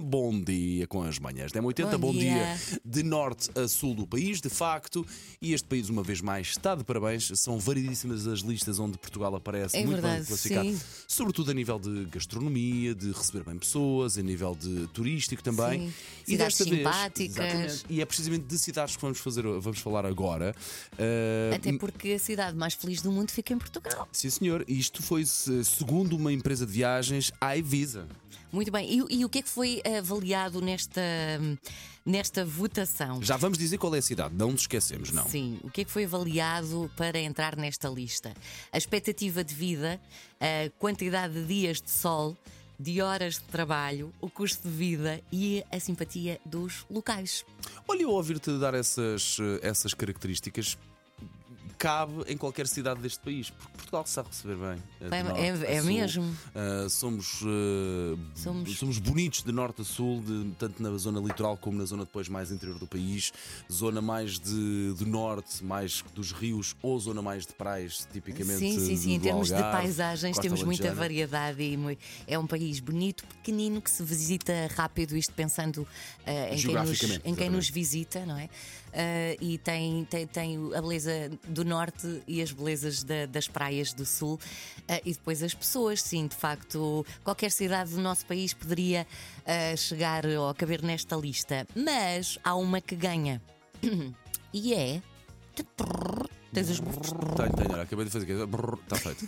Bom dia com as manhãs da 80 Bom bom dia. dia. de norte a sul do país, de facto, e este país, uma vez mais, está de parabéns. São variedíssimas as listas onde Portugal aparece, É muito verdade, bem classificado, sim. sobretudo a nível de gastronomia, de receber bem pessoas, a nível de turístico também. Sim. Cidades simpáticas. exatamente, e é precisamente de cidades que vamos, fazer, vamos falar agora. Uh, Até porque a cidade mais feliz do mundo fica em Portugal. Sim, senhor. Isto foi se- segundo uma empresa de viagens, a Visa. Muito bem. E, e o que é que foi avaliado nesta, nesta votação? Já vamos dizer qual é a cidade, não nos esquecemos, não. Sim, o que é que foi avaliado para entrar nesta lista? A expectativa de vida, a quantidade de dias de sol, de horas de trabalho, o custo de vida e a simpatia dos locais. Olha, eu ouvir-te dar essas, eh, essas características cabe em qualquer cidade deste país, porque Portugal sabe receber bem. eh, de É- norte é- é sul. mesmo. Ah, somos, eh, Somos- somos bonitos de norte a sul, de- tanto na zona litoral como na zona depois mais interior do país, zona mais de, do norte, mais dos rios, ou zona mais de praias, tipicamente. Sim, sim, sim. Em do termos de Algarve, paisagens, Costa temos muita variedade e é um país bonito, pequenino, que se visita rápido, isto pensando eh, em, quem nos, em quem nos visita, não é? E tem, tem, tem a beleza do norte e as belezas da- das praias do sul. Eh, e depois as pessoas, sim, de facto, qualquer cidade do nosso país poderia eh, chegar ou caber nesta lista. Mas há uma que ganha. E é. Tens os Tenho, tenho, olha, acabei de fazer. Está feito.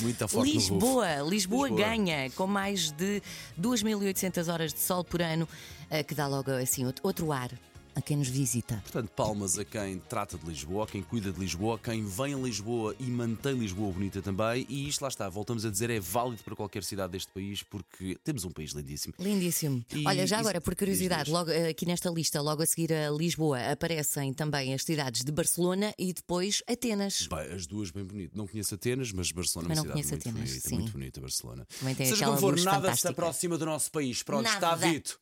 Muito forte. Lisboa, Lisboa, Lisboa. ganha com mais de 2.800 horas de sol por ano, eh, que dá logo assim outro ar a quem nos visita. Portanto, palmas a quem trata de Lisboa, a quem cuida de Lisboa, a quem vem a Lisboa e mantém Lisboa bonita também. E isto lá está, voltamos a dizer, é válido para qualquer cidade deste país, porque temos um país lindíssimo. Lindíssimo. E- Olha, já agora, por curiosidade, logo eh, aqui nesta lista, logo a seguir a Lisboa, aparecem também as cidades de Barcelona e depois Atenas. Bem, as duas bem bonitas. Não conheço Atenas, mas Barcelona é Também uma cidade muito Atenas, bonita, sim. muito bonita Barcelona. Seja como for, nada se fantástica. aproxima do nosso país. Pronto, Nada. está dito.